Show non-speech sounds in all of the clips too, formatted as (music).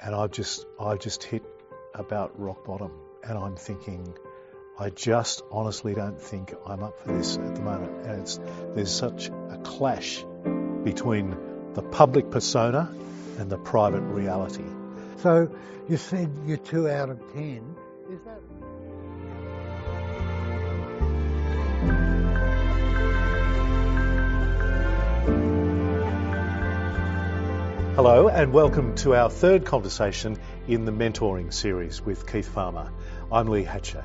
and I've just I've just hit about rock bottom, and I'm thinking, I just honestly don't think I'm up for this at the moment, and it's there's such a clash between the public persona and the private reality. So you said you're two out of ten. Is that? Hello, and welcome to our third conversation in the mentoring series with Keith Farmer. I'm Lee Hatcher.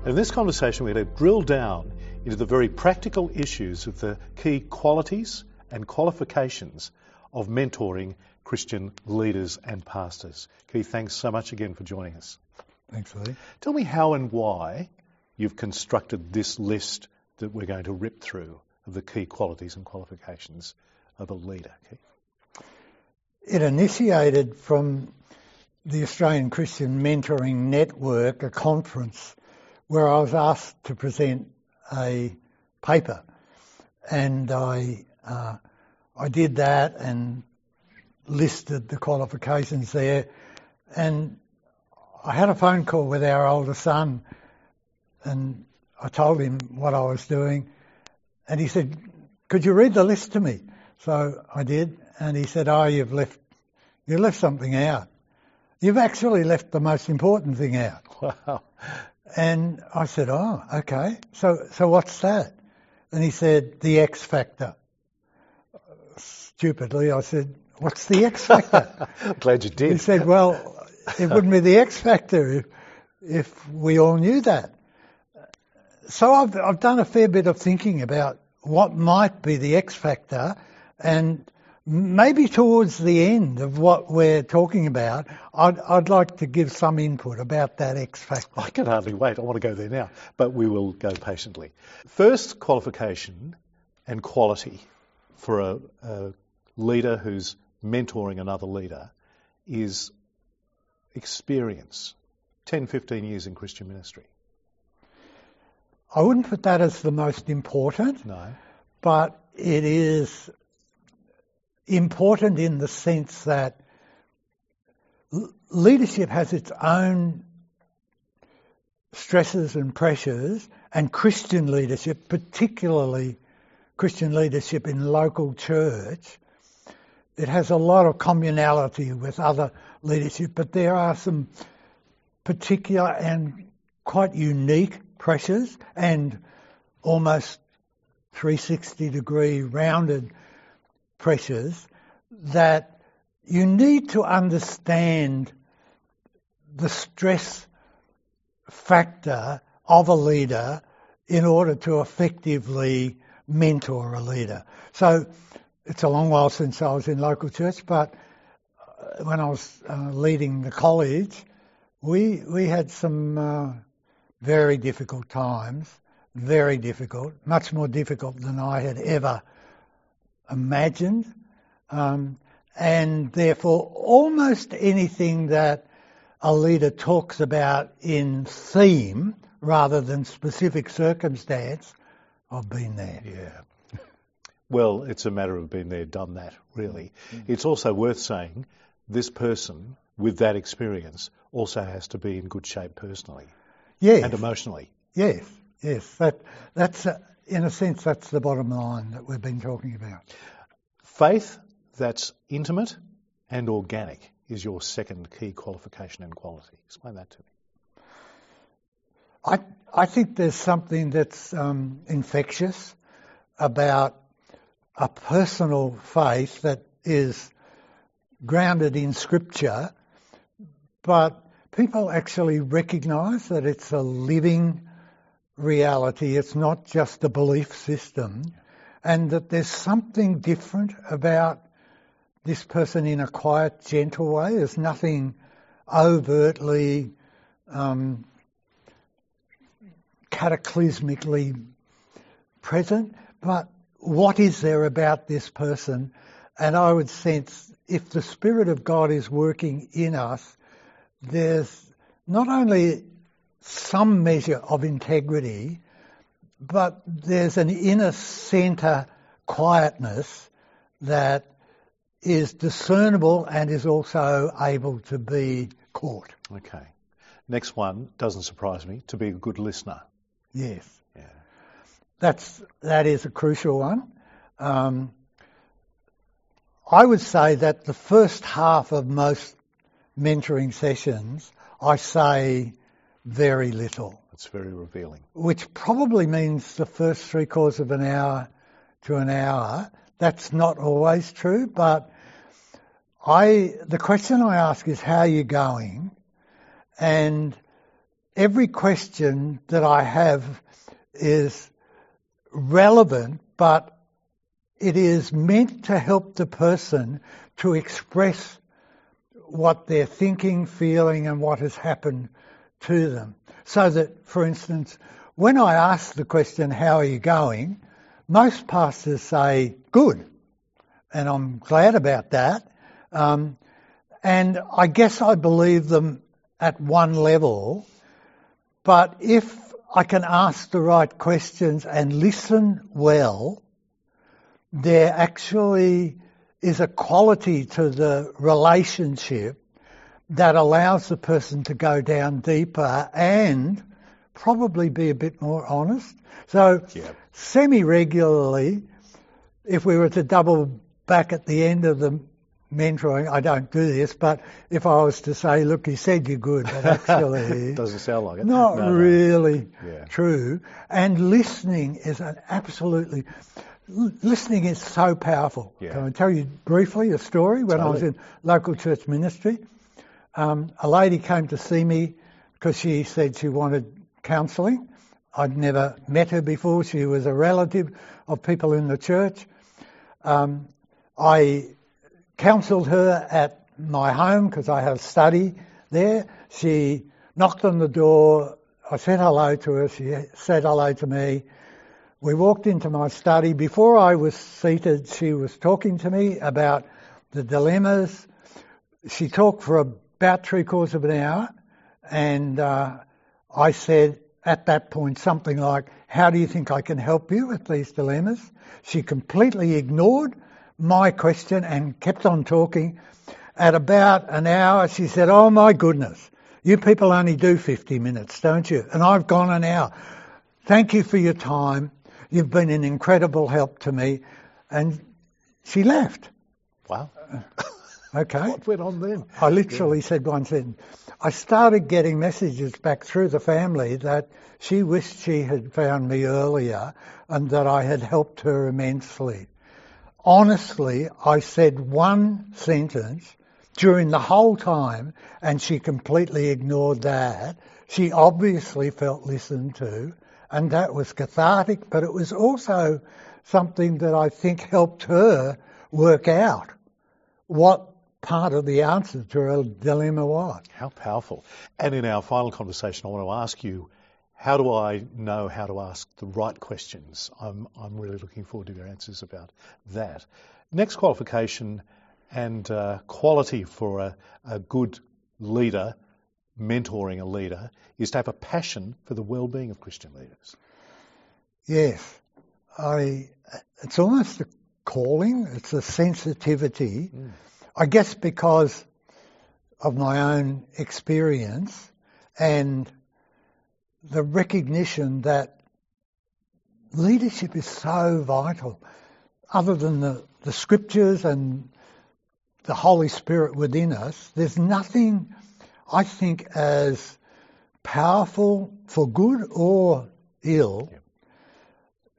And in this conversation, we're going to drill down into the very practical issues of the key qualities and qualifications of mentoring Christian leaders and pastors. Keith, thanks so much again for joining us. Thanks, Lee. Tell me how and why you've constructed this list that we're going to rip through of the key qualities and qualifications of a leader, Keith it initiated from the Australian Christian Mentoring Network, a conference where I was asked to present a paper, and I uh, I did that and listed the qualifications there, and I had a phone call with our older son, and I told him what I was doing, and he said, "Could you read the list to me?" So I did, and he said, "Oh, you've left you left something out. You've actually left the most important thing out." Wow. And I said, "Oh, okay. So so what's that?" And he said, "The X factor." Stupidly, I said, "What's the X factor?" (laughs) Glad you did. He said, "Well, it wouldn't be the X factor if if we all knew that." So I've I've done a fair bit of thinking about what might be the X factor and maybe towards the end of what we're talking about, I'd, I'd, like to give some input about that X factor. I can hardly wait. I want to go there now, but we will go patiently. First qualification and quality for a, a leader who's mentoring another leader is experience 10, 15 years in Christian ministry. I wouldn't put that as the most important. No. But it is important in the sense that leadership has its own stresses and pressures, and Christian leadership, particularly Christian leadership in local church, it has a lot of communality with other leadership, but there are some particular and quite unique pressures and almost 360 degree rounded pressures that you need to understand the stress factor of a leader in order to effectively mentor a leader. So it's a long while since I was in local church, but uh, when I was uh, leading the college, we we had some uh, very difficult times, very difficult, much more difficult than I had ever imagined, um, and therefore almost anything that a leader talks about in theme rather than specific circumstance, I've been there. Yeah. Well, it's a matter of being there, done that, really. Mm-hmm. It's also worth saying this person with that experience also has to be in good shape personally. Yes. And emotionally. Yes, yes. That, that's, uh, in a sense, that's the bottom line that we've been talking about. Faith that's intimate and organic is your second key qualification and quality. Explain that to me. I, I think there's something that's um, infectious about a personal faith that is grounded in Scripture, but people actually recognise that it's a living reality. It's not just a belief system, and that there's something different about this person in a quiet, gentle way. There's nothing overtly um, cataclysmically present, but what is there about this person? And I would sense if the Spirit of God is working in us, there's not only some measure of integrity, but there's an inner centre quietness that is discernible and is also able to be caught. Okay. Next one doesn't surprise me to be a good listener. Yes. Yeah. That's that is a crucial one. Um, I would say that the first half of most mentoring sessions, I say very little, It's very revealing. which probably means the first three quarters of an hour to an hour. That's not always true, but I the question I ask is how are you going? And every question that I have is relevant, but it is meant to help the person to express what they're thinking, feeling, and what has happened to them. So that, for instance, when I ask the question, How are you going? most pastors say, Good. And I'm glad about that. Um, and I guess I believe them at one level, but if I can ask the right questions and listen well, there actually is a quality to the relationship that allows the person to go down deeper and probably be a bit more honest. So, Yeah. semi regularly, if we were to double back at the end of the mentoring, I don't do this, but if I was to say, look, you said you're good, but actually. (laughs) Doesn't sound like it. Not No, no. really Yeah. true. And listening is an absolutely listening is so powerful. Yeah. Can I tell you briefly a story? When I was in local church ministry, um, a lady came to see me because she said she wanted counselling. I'd never met her before. She was a relative of people in the church. Um, I counselled her at my home because I had a study there. She knocked on the door. I said hello to her. She said hello to me. We walked into my study. Before I was seated, she was talking to me about the dilemmas. She talked for about three quarters of an hour, and uh, I said at that point something like, How do you think I can help you with these dilemmas? She completely ignored my question and kept on talking. At about an hour, she said, Oh my goodness, you people only do 50 minutes, don't you? And I've gone an hour. Thank you for your time. You've been an incredible help to me. And she left. Wow. Okay. What went on then? I literally said one sentence. I started getting messages back through the family that she wished she had found me earlier and that I had helped her immensely. Honestly, I said one sentence during the whole time and she completely ignored that. She obviously felt listened to and that was cathartic, but it was also something that I think helped her work out what part of the answer to her dilemma was. How powerful. And in our final conversation, I want to ask you, how do I know how to ask the right questions? I'm, I'm really looking forward to your answers about that. Next qualification and uh, quality for a, a good leader, mentoring a leader, is to have a passion for the well-being of Christian leaders. Yes, I. It's almost a calling. It's a sensitivity. I guess because of my own experience and the recognition that leadership is so vital. Other than the, the scriptures and the Holy Spirit within us, there's nothing I think as powerful for good or ill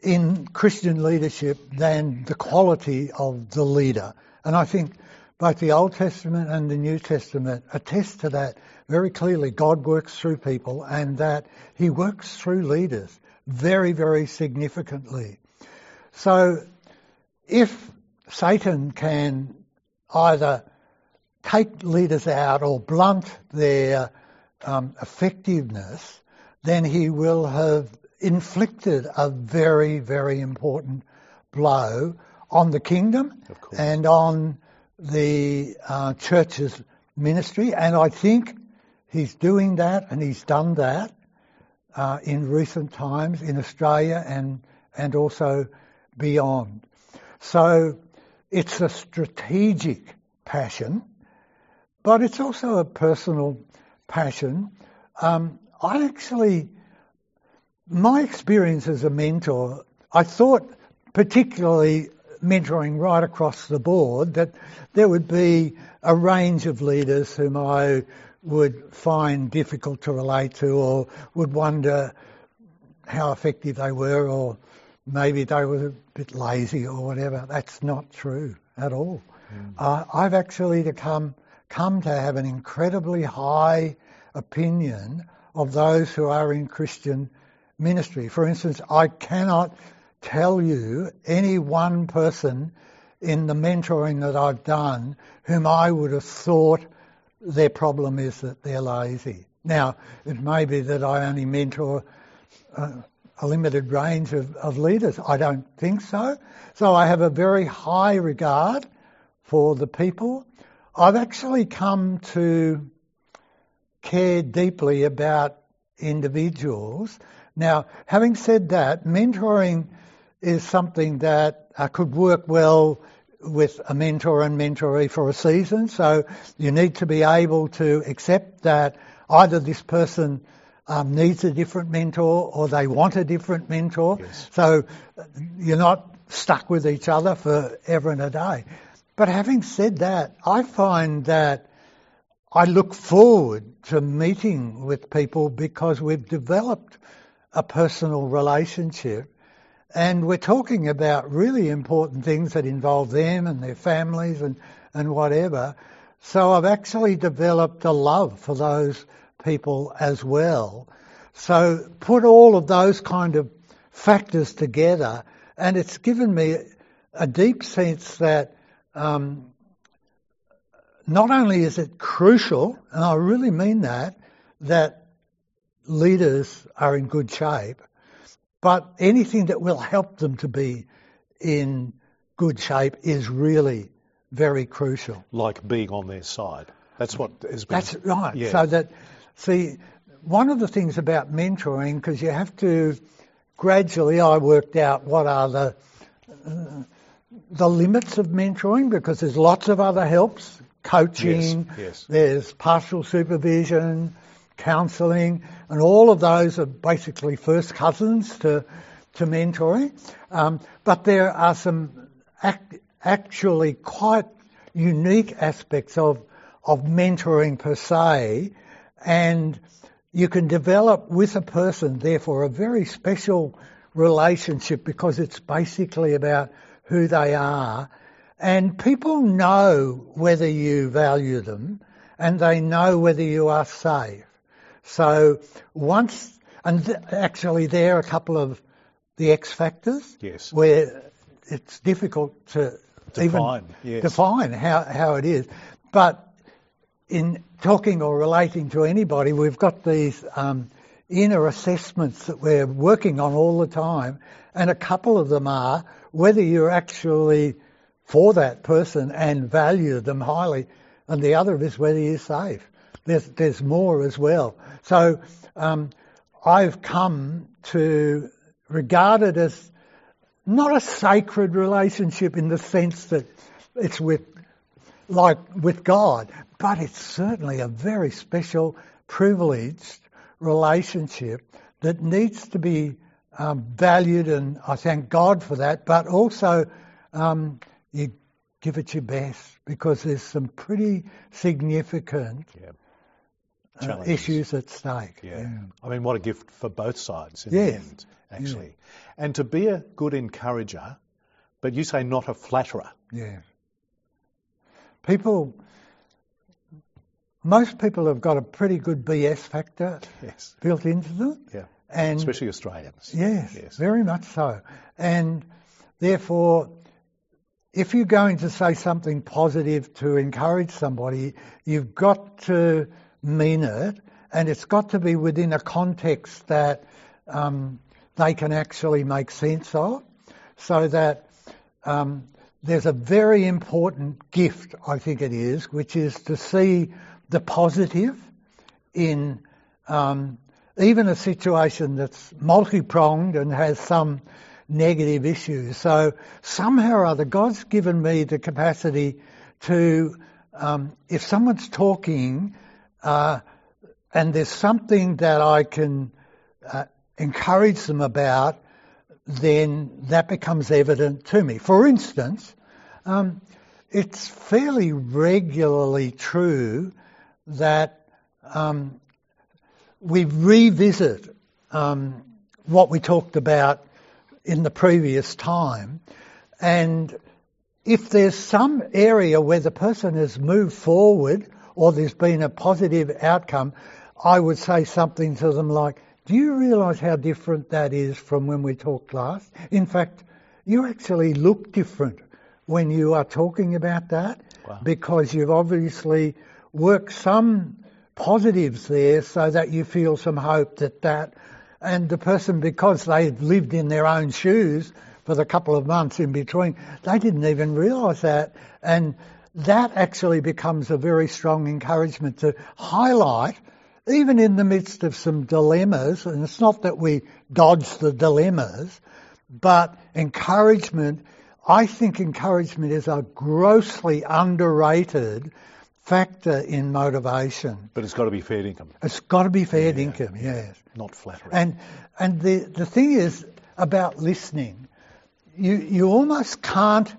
in Christian leadership than the quality of the leader. And I think both the Old Testament and the New Testament attest to that very clearly. God works through people and that He works through leaders very, very significantly. So if Satan can either take leaders out or blunt their um, effectiveness, then he will have inflicted a very, very important blow on the kingdom and on the uh, church's ministry. And I think he's doing that and he's done that uh, in recent times in Australia and, and also beyond. So it's a strategic passion, but it's also a personal passion. Um, I actually, my experience as a mentor, I thought particularly mentoring right across the board that there would be a range of leaders whom I would find difficult to relate to or would wonder how effective they were or maybe they were a bit lazy or whatever. That's not true at all. Mm. Uh, I've actually to come, come to have an incredibly high opinion of those who are in Christian ministry. For instance, I cannot tell you any one person in the mentoring that I've done whom I would have thought their problem is that they're lazy. Now, it may be that I only mentor uh, a limited range of, of leaders. I don't think so. So I have a very high regard for the people. I've actually come to care deeply about individuals. Now, having said that, mentoring is something that uh, could work well with a mentor and mentoree for a season. So you need to be able to accept that either this person um, needs a different mentor or they want a different mentor. Yes. So you're not stuck with each other forever and a day. But having said that, I find that I look forward to meeting with people because we've developed a personal relationship and we're talking about really important things that involve them and their families and, and whatever. So I've actually developed a love for those people as well. So put all of those kind of factors together, and it's given me a deep sense that um, not only is it crucial, and I really mean that, that leaders are in good shape, but anything that will help them to be in good shape is really very crucial. Like being on their side. That's what has been. That's right. Yeah. So that, see, one of the things about mentoring, because you have to gradually, I worked out what are the uh, the limits of mentoring because there's lots of other helps, coaching, yes, yes. there's pastoral supervision, counselling, and all of those are basically first cousins to to mentoring. Um, but there are some act, actually quite unique aspects of of mentoring per se, and you can develop with a person, therefore, a very special relationship because it's basically about who they are. And people know whether you value them and they know whether you are safe. So once, and th- actually there are a couple of the X factors yes. where it's difficult to define, even yes. define how, how it is. But in talking or relating to anybody, we've got these um, inner assessments that we're working on all the time, and a couple of them are whether you're actually for that person and value them highly, and the other is whether you're safe. There's, there's more as well. So um, I've come to regard it as not a sacred relationship in the sense that it's with like with God, but it's certainly a very special, privileged relationship that needs to be um, valued, and I thank God for that. But also, um, you give it your best because there's some pretty significant yeah. Uh, issues at stake. Yeah. yeah. I mean, what a gift for both sides in yes. the end, actually. Yeah. And to be a good encourager, but you say not a flatterer. Yeah. People, most people have got a pretty good BS factor yes. built into them. Yeah. And especially Australians. Yes, yes, very much so. And therefore, if you're going to say something positive to encourage somebody, you've got to mean it, and it's got to be within a context that um, they can actually make sense of, so that um, there's a very important gift, I think it is, which is to see the positive in um, even a situation that's multi-pronged and has some negative issues. So somehow or other, God's given me the capacity to, um, if someone's talking uh, and there's something that I can uh, encourage them about, then that becomes evident to me. For instance, um, it's fairly regularly true that um, we revisit um, what we talked about in the previous time, and if there's some area where the person has moved forward or there's been a positive outcome, I would say something to them like, do you realise how different that is from when we talked last? In fact, you actually look different when you are talking about that wow. because you've obviously worked some positives there so that you feel some hope that that and the person because they've lived in their own shoes for the couple of months in between they didn't even realize that and that actually becomes a very strong encouragement to highlight even in the midst of some dilemmas, and it's not that we dodge the dilemmas, but encouragement, I think encouragement is a grossly underrated factor in motivation. But it's got to be fair dinkum. It's got to be fair yeah. dinkum, yes. Not flattery. And and the the thing is about listening, you you almost can't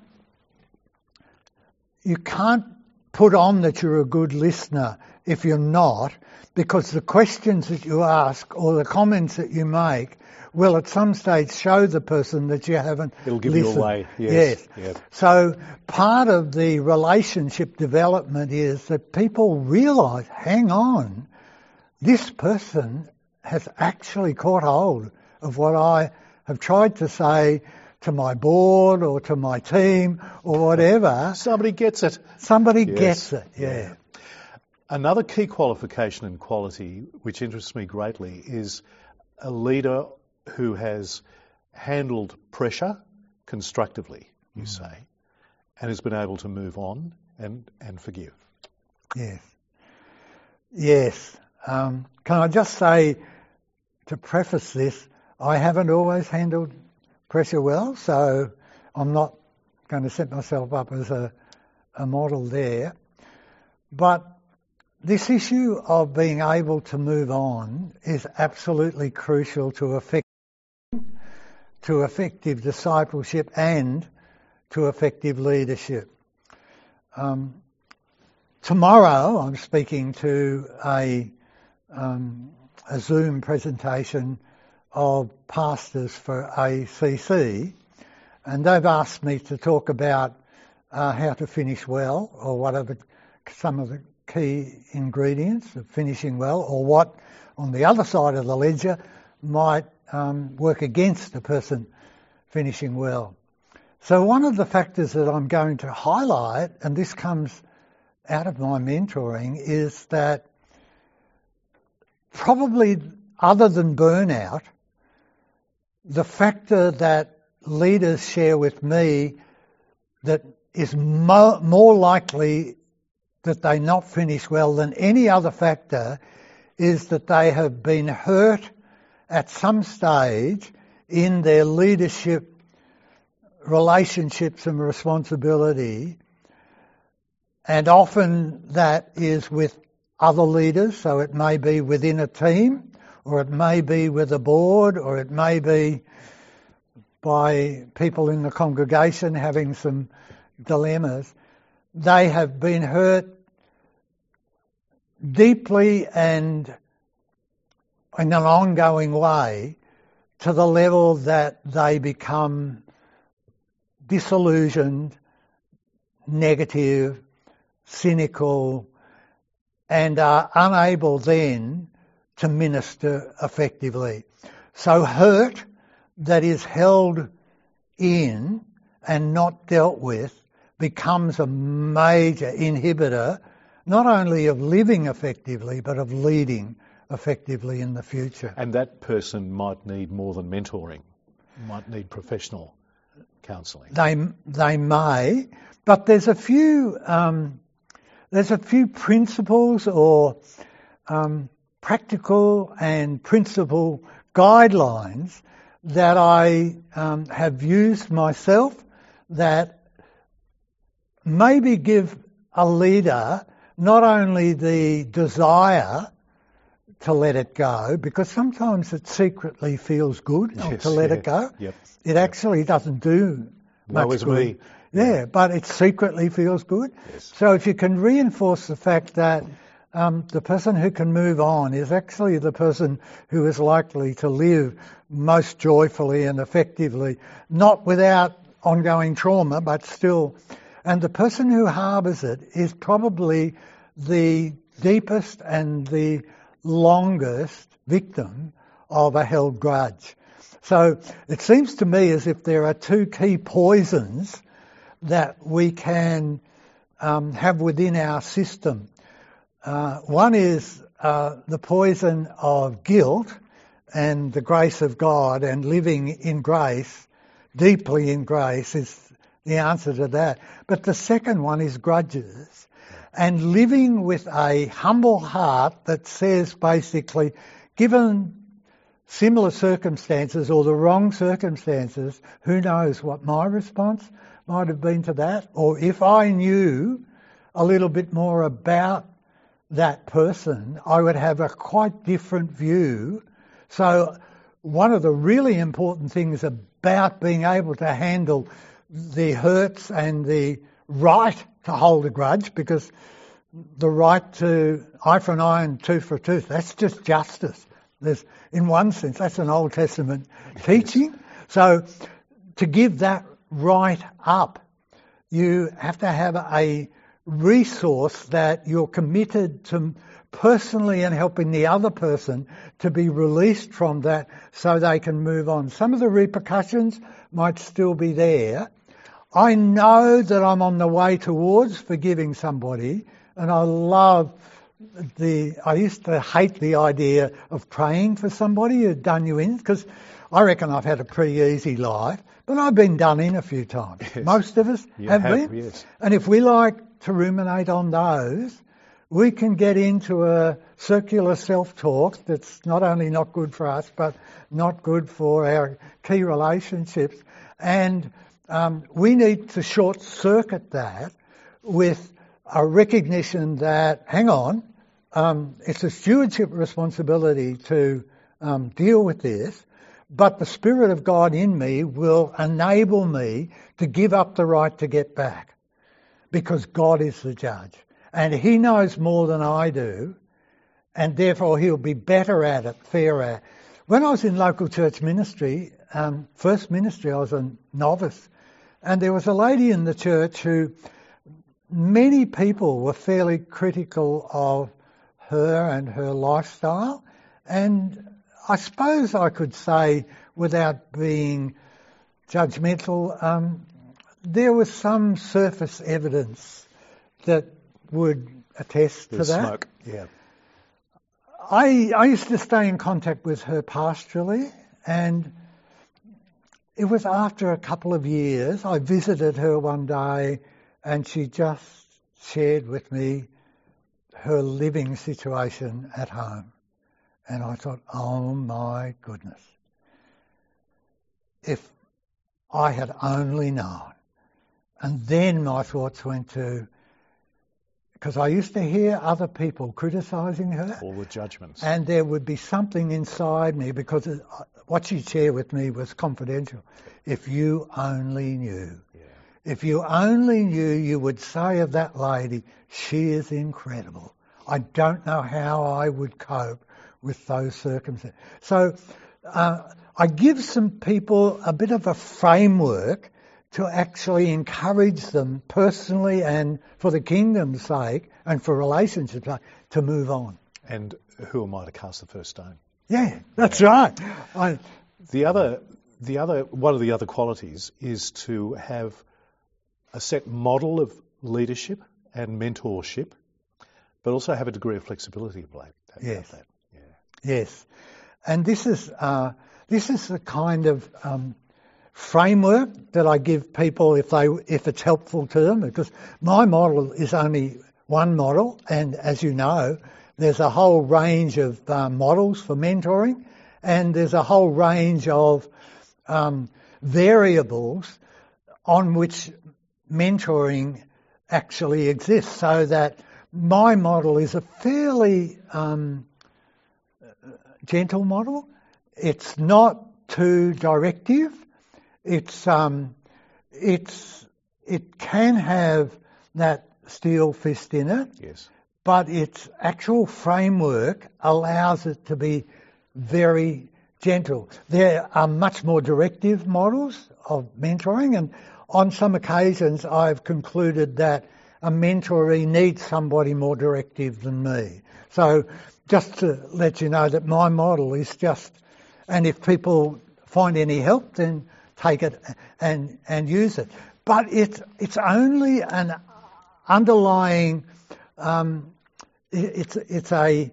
you can't put on that you're a good listener if you're not, because the questions that you ask or the comments that you make will at some stage show the person that you haven't It'll give listened. you away. Yes. yes. So part of the relationship development is that people realise, hang on, this person has actually caught hold of what I have tried to say to my board or to my team or whatever. Somebody gets it. Somebody yes. gets it, yeah. yeah. Another key qualification and quality which interests me greatly is a leader who has handled pressure constructively, you mm. say, and has been able to move on and, and forgive. Yes. Yes. Um, can I just say, to preface this, I haven't always handled pressure well, so I'm not going to set myself up as a, a model there. But this issue of being able to move on is absolutely crucial to effect, to effective discipleship and to effective leadership. Um, tomorrow I'm speaking to a, um, a Zoom presentation of pastors for ACC, and they've asked me to talk about uh, how to finish well, or what are the, some of the key ingredients of finishing well, or what on the other side of the ledger might um, work against a person finishing well. So one of the factors that I'm going to highlight, and this comes out of my mentoring, is that probably other than burnout, the factor that leaders share with me that is mo- more likely that they not finish well than any other factor is that they have been hurt at some stage in their leadership relationships and responsibility and often that is with other leaders so it may be within a team or it may be with a board, or it may be by people in the congregation having some dilemmas. They have been hurt deeply and in an ongoing way to the level that they become disillusioned, negative, cynical, and are unable then to minister effectively. So hurt that is held in and not dealt with becomes a major inhibitor not only of living effectively but of leading effectively in the future. And that person might need more than mentoring, might need professional counselling. They they may, but there's a few um, there's a few principles or um, practical and principle guidelines that I um, have used myself that maybe give a leader not only the desire to let it go, because sometimes it secretly feels good Yes, to let yeah. it go. Yep. It actually doesn't do much is good. me. Yeah, but it secretly feels good. Yes. So if you can reinforce the fact that um, the person who can move on is actually the person who is likely to live most joyfully and effectively, not without ongoing trauma, but still. And the person who harbours it is probably the deepest and the longest victim of a held grudge. So it seems to me as if there are two key poisons that we can um, have within our system. Uh, one is uh, the poison of guilt and the grace of God and living in grace, deeply in grace, is the answer to that. But the second one is grudges and living with a humble heart that says basically, given similar circumstances or the wrong circumstances, who knows what my response might have been to that? Or if I knew a little bit more about that person, I would have a quite different view. So, one of the really important things about being able to handle the hurts and the right to hold a grudge, because the right to eye for an eye and tooth for a tooth, that's just justice. There's, in one sense, that's an Old Testament teaching. So, to give that right up, you have to have a resource that you're committed to personally and helping the other person to be released from that so they can move on. Some of the repercussions might still be there. I know that I'm on the way towards forgiving somebody and I love the, I used to hate the idea of praying for somebody who'd done you in because I reckon I've had a pretty easy life, but I've been done in a few times. Yes. Most of us You have, have, been. yes. And if we like to ruminate on those, we can get into a circular self-talk that's not only not good for us, but not good for our key relationships. And um, we need to short circuit that with a recognition that, hang on, um, it's a stewardship responsibility to um, deal with this, but the Spirit of God in me will enable me to give up the right to get back because God is the judge. And He knows more than I do, and therefore He'll be better at it, fairer. When I was in local church ministry, um, first ministry, I was a novice, and there was a lady in the church who many people were fairly critical of her and her lifestyle, and I suppose I could say, without being judgmental, um, there was some surface evidence that would attest There's to that. smoke. Yeah. I, I used to stay in contact with her pastorally, and it was after a couple of years. I visited her one day, and she just shared with me her living situation at home. And I thought, oh my goodness. If I had only known. And then my thoughts went to, because I used to hear other people criticising her, All the judgments. and there would be something inside me because what she shared with me was confidential. If you only knew. yeah. If you only knew, you would say of that lady, she is incredible. I don't know how I would cope with those circumstances. So uh, I give some people a bit of a framework to actually encourage them personally and for the kingdom's sake and for relationships' sake to move on. And who am I to cast the first stone? Yeah, that's right. I, The other, the other, one of the other qualities is to have a set model of leadership and mentorship, but also have a degree of flexibility about Yes. that. Yeah. Yes, and this is uh, this is the kind of um, framework that I give people if they if it's helpful to them because my model is only one model, and as you know, there's a whole range of uh, models for mentoring, and there's a whole range of um, variables on which mentoring actually exists. So that my model is a fairly um, gentle model. It's not too directive. It's um, it's it can have that steel fist in it. Yes. But its actual framework allows it to be very gentle. There are much more directive models of mentoring, and on some occasions I've concluded that a mentoree needs somebody more directive than me. So just to let you know that my model is just, and if people find any help, then take it and, and use it. But it's, it's only an underlying, um, it's, it's a,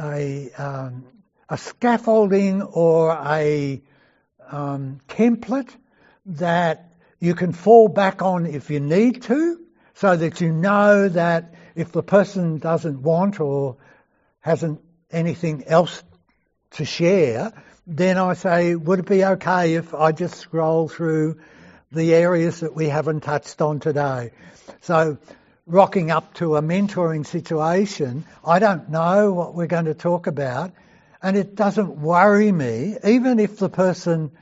a, um, a scaffolding or a um, template that you can fall back on if you need to, so that you know that if the person doesn't want or hasn't anything else to share, then I say, would it be okay if I just scroll through the areas that we haven't touched on today? So, rocking up to a mentoring situation, I don't know what we're going to talk about, and it doesn't worry me, even if the person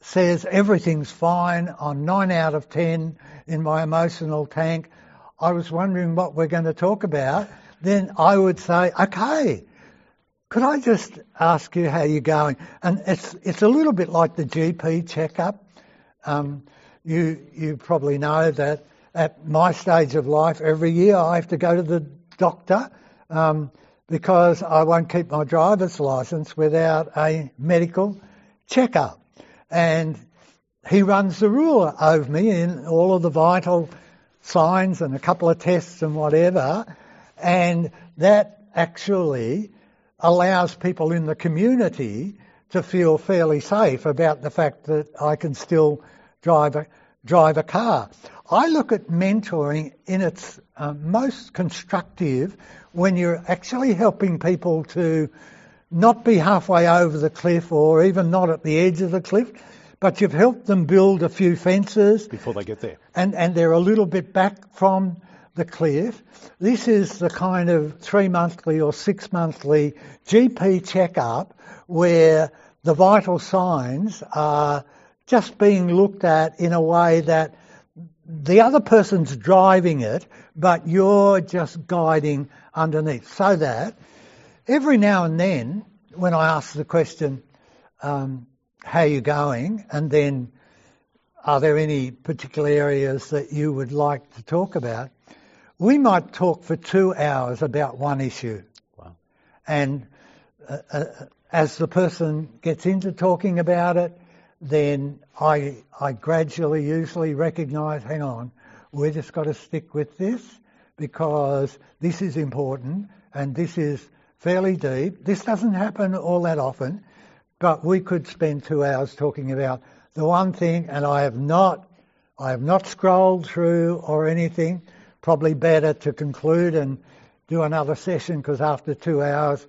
says everything's fine, I'm 9 out of 10 in my emotional tank, I was wondering what we're going to talk about, then I would say, okay, could I just ask you how you're going? And it's, it's a little bit like the GP checkup. Um, you, you probably know that at my stage of life, every year I have to go to the doctor um, because I won't keep my driver's license without a medical checkup and he runs the ruler over me in all of the vital signs and a couple of tests and whatever, and that actually allows people in the community to feel fairly safe about the fact that I can still drive a, drive a car. I look at mentoring in its uh, most constructive when you're actually helping people to not be halfway over the cliff or even not at the edge of the cliff, but you've helped them build a few fences. Before they get there. And, and they're a little bit back from the cliff. This is the kind of three monthly or six monthly GP checkup where the vital signs are just being looked at in a way that the other person's driving it, but you're just guiding underneath. So that every now and then, when I ask the question, um, how you going, and then are there any particular areas that you would like to talk about? We might talk for two hours about one issue. Wow. And uh, uh, as the person gets into talking about it, then I, I gradually usually recognise, hang on, we've just got to stick with this because this is important and this is fairly deep. This doesn't happen all that often, but we could spend two hours talking about the one thing, and I have not, I have not scrolled through or anything. Probably better to conclude and do another session because after two hours,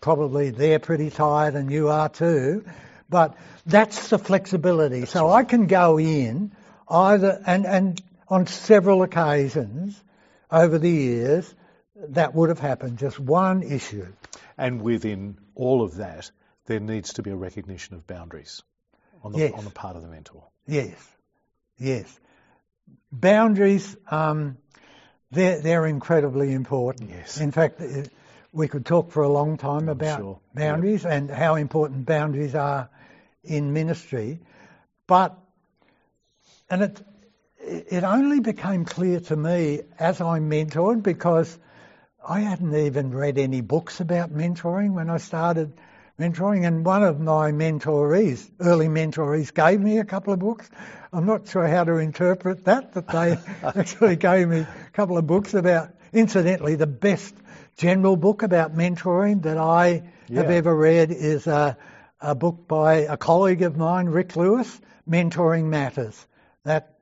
probably they're pretty tired and you are too. But that's the flexibility. So I can go in either, and, and on several occasions over the years, that would have happened, just one issue. And within all of that, there needs to be a recognition of boundaries on the, yes. on the part of the mentor. Yes, yes. Boundaries, um, they're, they're incredibly important. Yes. In fact, uh, we could talk for a long time I'm about sure. boundaries yep. and how important boundaries are in ministry. But, and it, it only became clear to me as I mentored because I hadn't even read any books about mentoring when I started mentoring, and one of my mentorees, early mentorees, gave me a couple of books. I'm not sure how to interpret that, but they (laughs) actually gave me a couple of books about, incidentally, the best general book about mentoring that I Yeah. have ever read is a, a book by a colleague of mine, Rick Lewis, Mentoring Matters. That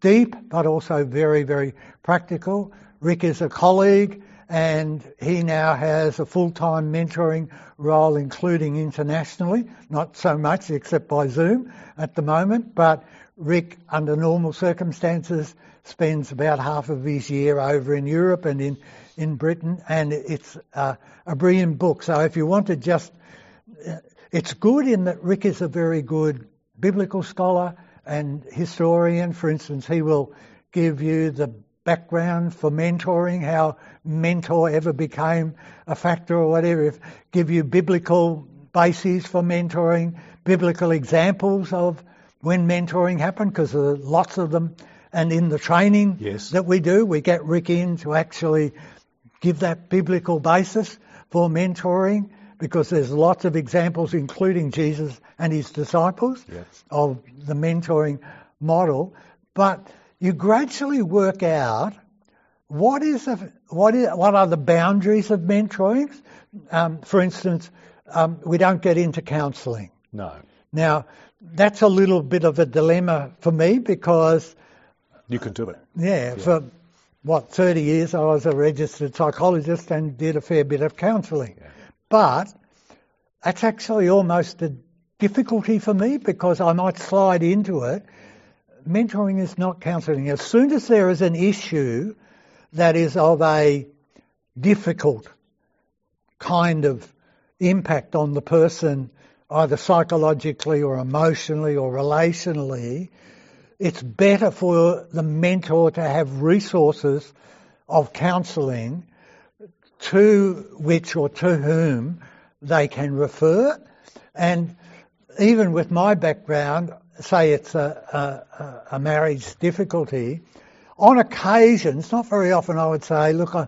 deep, but also very, very practical. Rick is a colleague and he now has a full-time mentoring role, including internationally. Not so much, except by Zoom at the moment, but Rick, under normal circumstances, spends about half of his year over in Europe and in, in Britain, and it's uh, a brilliant book. So if you want to just, it's good in that Rick is a very good biblical scholar and historian. For instance, he will give you the background for mentoring, how mentor ever became a factor or whatever, if, give you biblical bases for mentoring, biblical examples of when mentoring happened, because there are lots of them. And in the training yes. that we do, we get Rick in to actually give that biblical basis for mentoring, because there's lots of examples, including Jesus and his disciples, yes. of the mentoring model. But you gradually work out what is the, what is what are the boundaries of mentoring. Um, for instance, um, we don't get into counselling. No. Now that's a little bit of a dilemma for me because you can do it. Yeah, yeah. for what 30 years I was a registered psychologist and did a fair bit of counselling, yeah. but that's actually almost a difficulty for me because I might slide into it mentoring is not counselling. As soon as there is an issue that is of a difficult kind of impact on the person, either psychologically or emotionally or relationally, it's better for the mentor to have resources of counselling to which or to whom they can refer. And even with my background, say it's a, a, a marriage difficulty, on occasions, not very often, I would say, look, uh,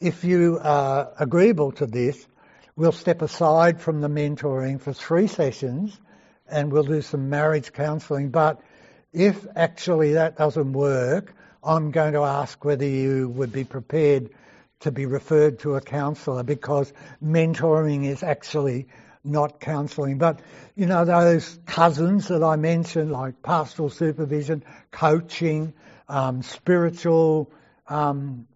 if you are agreeable to this, we'll step aside from the mentoring for three sessions and we'll do some marriage counselling. But if actually that doesn't work, I'm going to ask whether you would be prepared to be referred to a counsellor because mentoring is actually not counselling. But, you know, those cousins that I mentioned, like pastoral supervision, coaching, um, spiritual, um,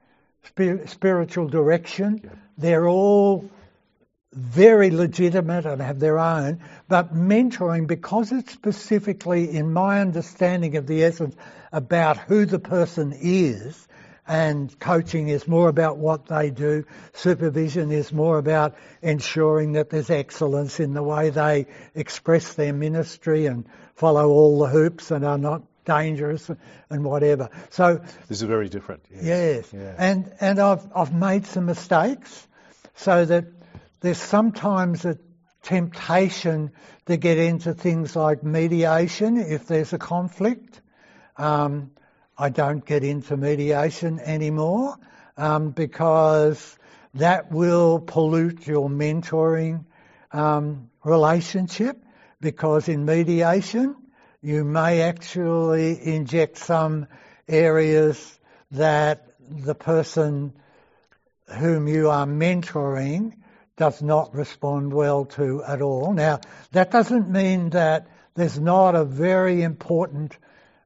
spir- spiritual direction, yep. they're all very legitimate and have their own. But mentoring, because it's specifically, in my understanding of the essence, about who the person is, and coaching is more about what they do. Supervision is more about ensuring that there's excellence in the way they express their ministry and follow all the hoops and are not dangerous and whatever. So this is very different. Yes, yes. Yeah. and and I've I've made some mistakes, so that there's sometimes a temptation to get into things like mediation if there's a conflict. Um, I don't get into mediation anymore um, because that will pollute your mentoring um, relationship. Because in mediation, you may actually inject some areas that the person whom you are mentoring does not respond well to at all. Now, that doesn't mean that there's not a very important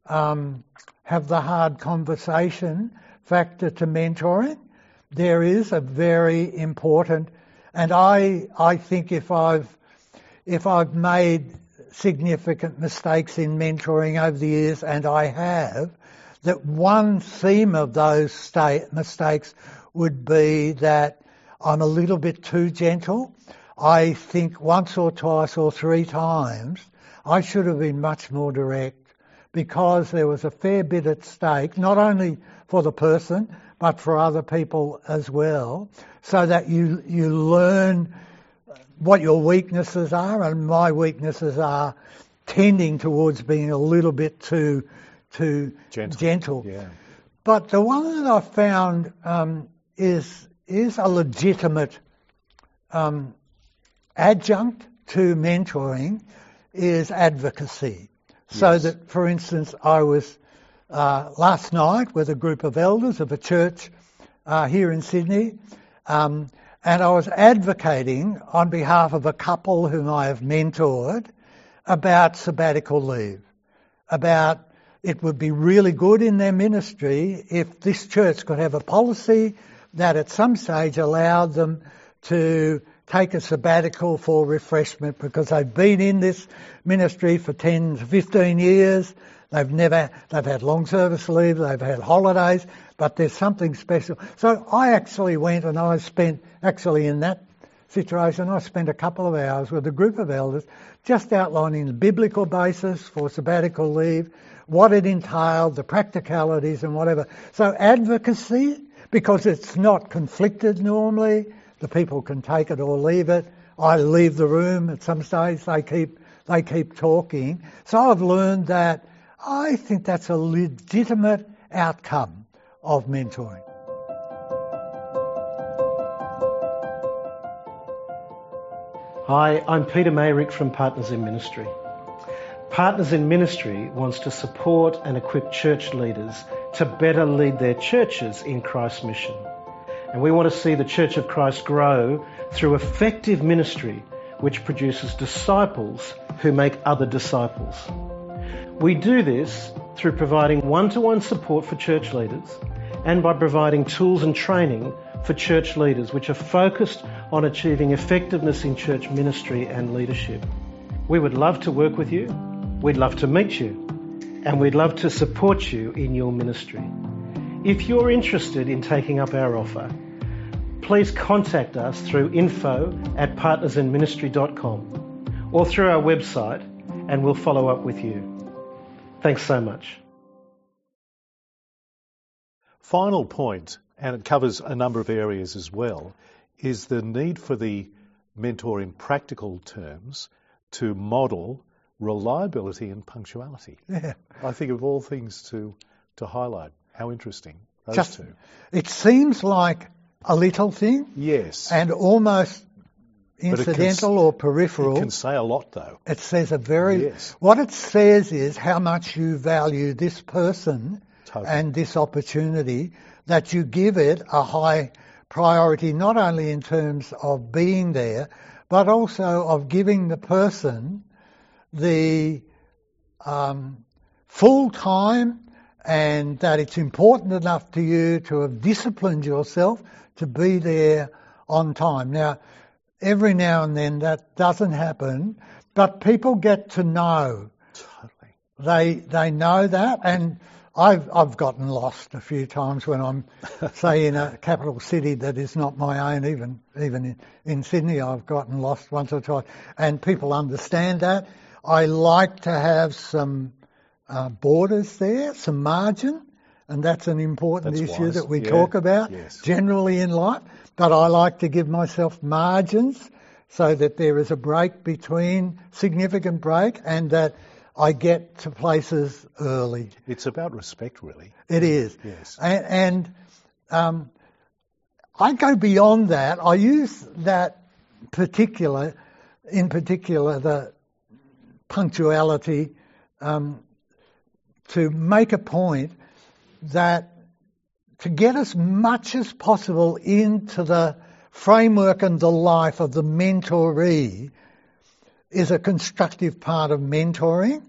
um, have the hard conversation factor to mentoring. There is a very important, and I, I think if I've, if I've made significant mistakes in mentoring over the years, and I have, that one theme of those mistakes would be that I'm a little bit too gentle. I think once or twice or three times I should have been much more direct because there was a fair bit at stake, not only for the person, but for other people as well, so that you, you learn what your weaknesses are, and my weaknesses are tending towards being a little bit too, too gentle. gentle. Yeah. But the one that I found um, is is a legitimate um, adjunct to mentoring is advocacy. So yes. that, for instance, I was uh, last night with a group of elders of a church uh, here in Sydney, um, and I was advocating on behalf of a couple whom I have mentored about sabbatical leave, about it would be really good in their ministry if this church could have a policy that at some stage allowed them to take a sabbatical for refreshment because they've been in this ministry for 10 to 15 years. They've never, they've had long service leave, they've had holidays, but there's something special. So I actually went and I spent, actually in that situation, I spent a couple of hours with a group of elders just outlining the biblical basis for sabbatical leave, what it entailed, the practicalities and whatever. So advocacy, because it's not conflicted normally, the people can take it or leave it. I leave the room at some stage, they keep, they keep talking. So I've learned that I think that's a legitimate outcome of mentoring. Hi, I'm Peter Mayrick from Partners in Ministry. Partners in Ministry wants to support and equip church leaders to better lead their churches in Christ's mission. And we want to see the Church of Christ grow through effective ministry which produces disciples who make other disciples. We do this through providing one-to-one support for church leaders and by providing tools and training for church leaders which are focused on achieving effectiveness in church ministry and leadership. We would love to work with you. We'd love to meet you. And we'd love to support you in your ministry. If you're interested in taking up our offer, please contact us through info at partnersinministry.com or through our website and we'll follow up with you. Thanks so much. Final point, and it covers a number of areas as well, is the need for the mentor in practical terms to model reliability and punctuality. Yeah. I think of all things to, to highlight. How interesting. Those Just, two. it seems like a little thing Yes. and almost it can incidental or peripheral. it can say a lot though. It says a very, Yes. what it says is how much you value this person Totally. and this opportunity, that you give it a high priority, not only in terms of being there, but also of giving the person the um, full time and that it's important enough to you to have disciplined yourself to be there on time. Now, every now and then that doesn't happen, but people get to know. Totally. They they know that, and I've I've gotten lost a few times when I'm, (laughs) say, in a capital city that is not my own. Even even in, in Sydney, I've gotten lost once or twice, and people understand that. I like to have some uh, borders there, some margin, and that's an important That's issue wise. that we Yeah. talk about Yes. generally in life. But I like to give myself margins so that there is a break between significant break and that I get to places early. It's about respect, really. It is. Yes. And, and um, I go beyond that. I use that particular, in particular, the punctuality um, to make a point that to get as much as possible into the framework and the life of the mentoree is a constructive part of mentoring.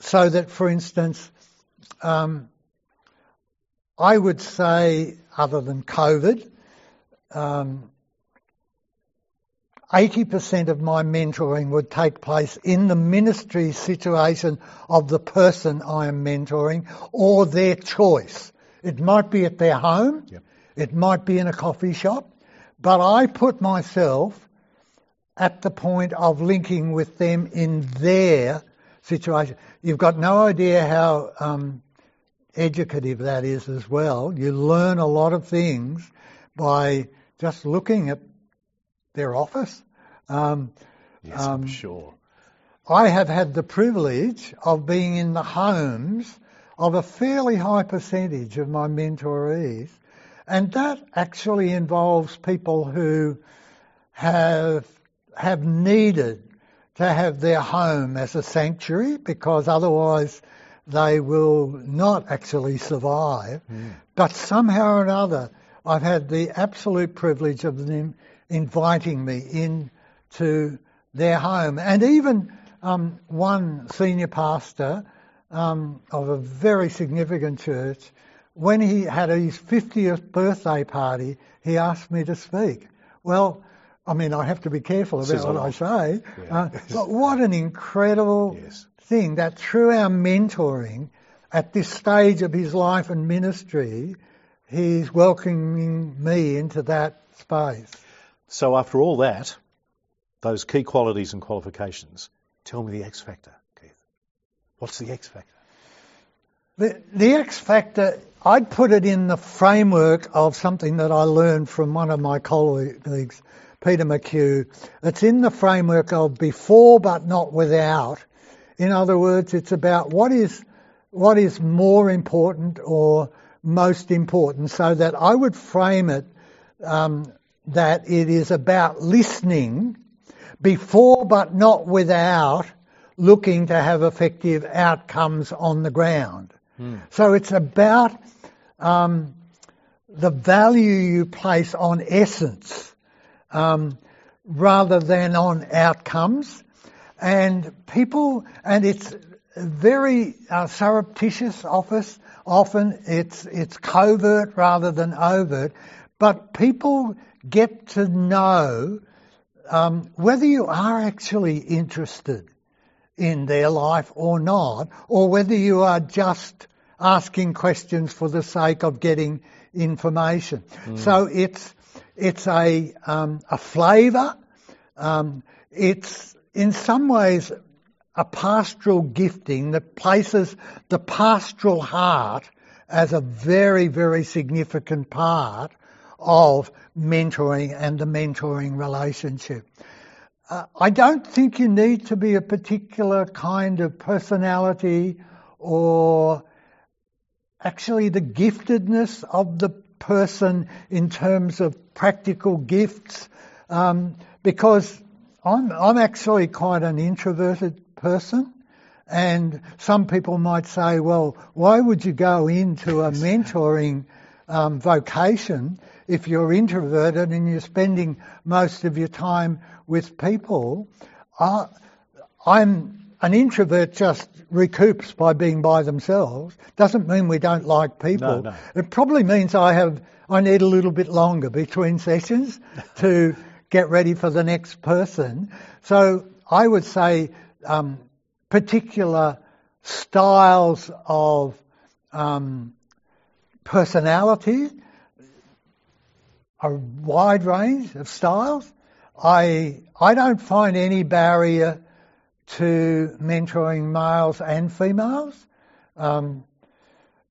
So that, for instance, um, I would say, other than COVID, um, 80% of my mentoring would take place in the ministry situation of the person I am mentoring or their choice. It might be at their home, Yep. it might be in a coffee shop, but I put myself at the point of linking with them in their situation. You've got no idea how um, educative that is as well. You learn a lot of things by just looking at their office. Um, Yes, Um, I'm sure. I have had the privilege of being in the homes of a fairly high percentage of my mentorees, and that actually involves people who have have needed to have their home as a sanctuary because otherwise they will not actually survive. But somehow or another, I've had the absolute privilege of them inviting me in to their home. And even um, one senior pastor um, of a very significant church when he had his 50th birthday party, he asked me to speak. Well, I mean, I have to be careful about what I say, yeah. uh, (laughs) but what an incredible yes. thing that through our mentoring at this stage of his life and ministry, he's welcoming me into that space. So, after all that, those key qualities and qualifications, tell me the X factor, Keith. What's the X factor? The, the X factor, I'd put it in the framework of something that I learned from one of my colleagues, Peter McHugh. It's in the framework of before but not without. In other words, it's about what is what is more important or most important, so that I would frame it um, that it is about listening before but not without looking to have effective outcomes on the ground. Mm. So it's about um, the value you place on essence um, rather than on outcomes. And people, and it's very uh, surreptitious office. Often it's it's covert rather than overt, but people get to know um, whether you are actually interested in their life or not, or whether you are just asking questions for the sake of getting information. Mm. So it's it's a um, a flavour. Um, it's in some ways a pastoral gifting that places the pastoral heart as a very very significant part of mentoring and the mentoring relationship. Uh, I don't think you need to be a particular kind of personality or actually the giftedness of the person in terms of practical gifts, um, because I'm, I'm actually quite an introverted person. And some people might say, well, why would you go into a mentoring um, vocation if you're introverted and you're spending most of your time with people. Uh, I'm an introvert just recoups by being by themselves. Doesn't mean we don't like people. No, no. It probably means I have I need a little bit longer between sessions (laughs) to get ready for the next person. So I would say um, particular styles of um, personality a wide range of styles. I I don't find any barrier to mentoring males and females. Um,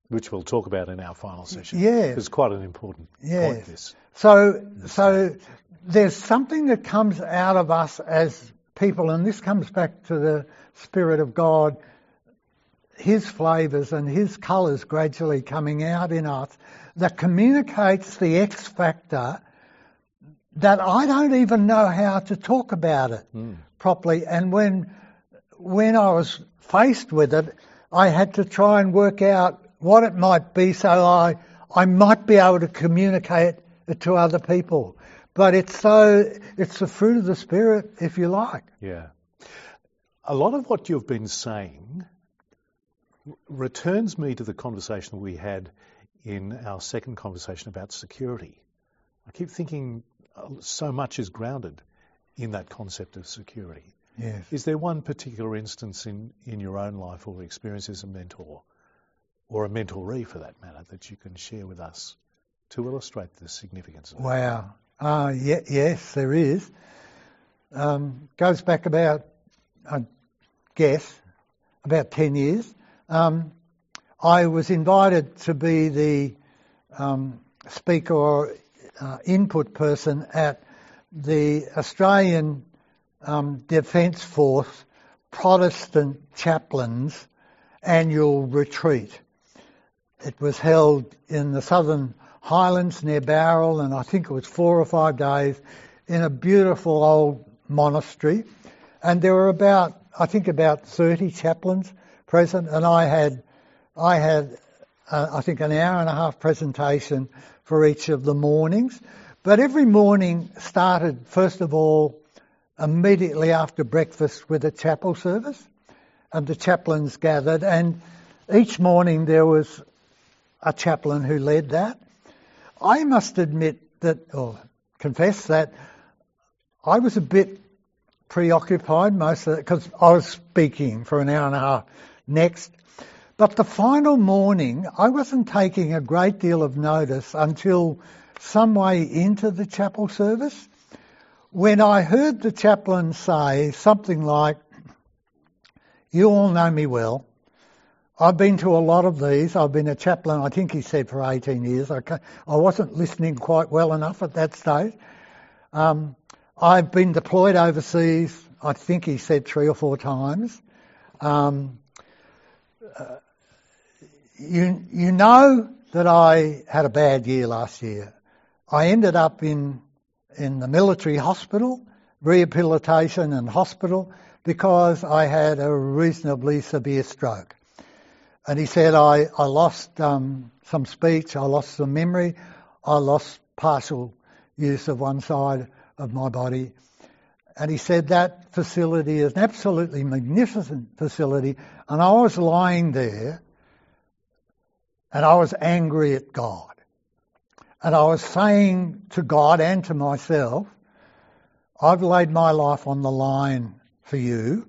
which we'll talk about in our final session. Yeah, it's quite an important yeah. point. This. So so there's something that comes out of us as people, and this comes back to the Spirit of God, His flavours and His colours gradually coming out in us that communicates the X factor that I don't even know how to talk about it mm. properly. And when when I was faced with it, I had to try and work out what it might be so I I might be able to communicate it to other people. But it's so it's the fruit of the spirit, if you like. Yeah. A lot of what you've been saying returns me to the conversation we had in our second conversation about security. I keep thinking uh, so much is grounded in that concept of security. Yes. Is there one particular instance in, in your own life or experience as a mentor, or a mentoree for that matter, that you can share with us to illustrate the significance of that? Wow. Uh, yeah, yes, there is. Um, goes back about, I guess, about 10 years. Um, I was invited to be the um, speaker or uh, input person at the Australian um, Defence Force Protestant Chaplains annual retreat. It was held in the southern highlands near Bowral, and I think it was four or five days in a beautiful old monastery. And there were about, I think, about 30 chaplains present, and I had I had, uh, I think, an hour and a half presentation for each of the mornings. But every morning started, first of all, immediately after breakfast with a chapel service. And the chaplains gathered, and each morning there was a chaplain who led that. I must admit that, or confess that, I was a bit preoccupied most of it because I was speaking for an hour and a half next. But the final morning, I wasn't taking a great deal of notice until some way into the chapel service when I heard the chaplain say something like, You all know me well. I've been to a lot of these. I've been a chaplain, I think he said, for 18 years. I, I wasn't listening quite well enough at that stage. Um, I've been deployed overseas, I think he said three or four times. Um, uh, you, you know that I had a bad year last year. I ended up in, in the military hospital, rehabilitation and hospital, because I had a reasonably severe stroke. And he said, I, I lost um, some speech, I lost some memory, I lost partial use of one side of my body. And he said that facility is an absolutely magnificent facility. And I was lying there and I was angry at God. And I was saying to God and to myself, I've laid my life on the line for you,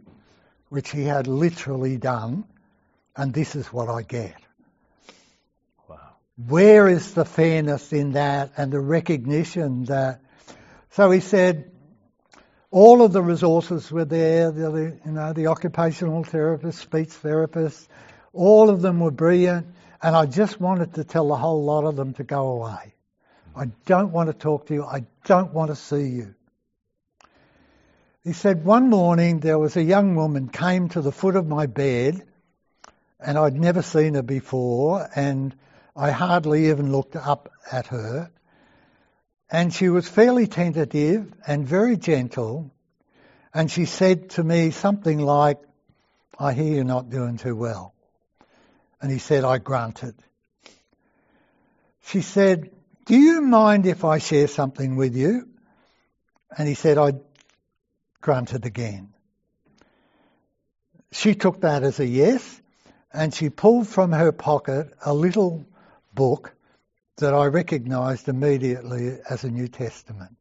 which he had literally done and this is what I get. Wow. Where is the fairness in that and the recognition that? So he said, all of the resources were there. The, you know, the occupational therapist, speech therapist, all of them were brilliant, and I just wanted to tell a whole lot of them to go away. I don't want to talk to you. I don't want to see you. He said one morning there was a young woman came to the foot of my bed and I'd never seen her before, and I hardly even looked up at her. And she was fairly tentative and very gentle, and she said to me something like, I hear you're not doing too well. And he said, I grunted. She said, Do you mind if I share something with you? And he said, I grunted again. She took that as a yes, and she pulled from her pocket a little book that I recognised immediately as a New Testament.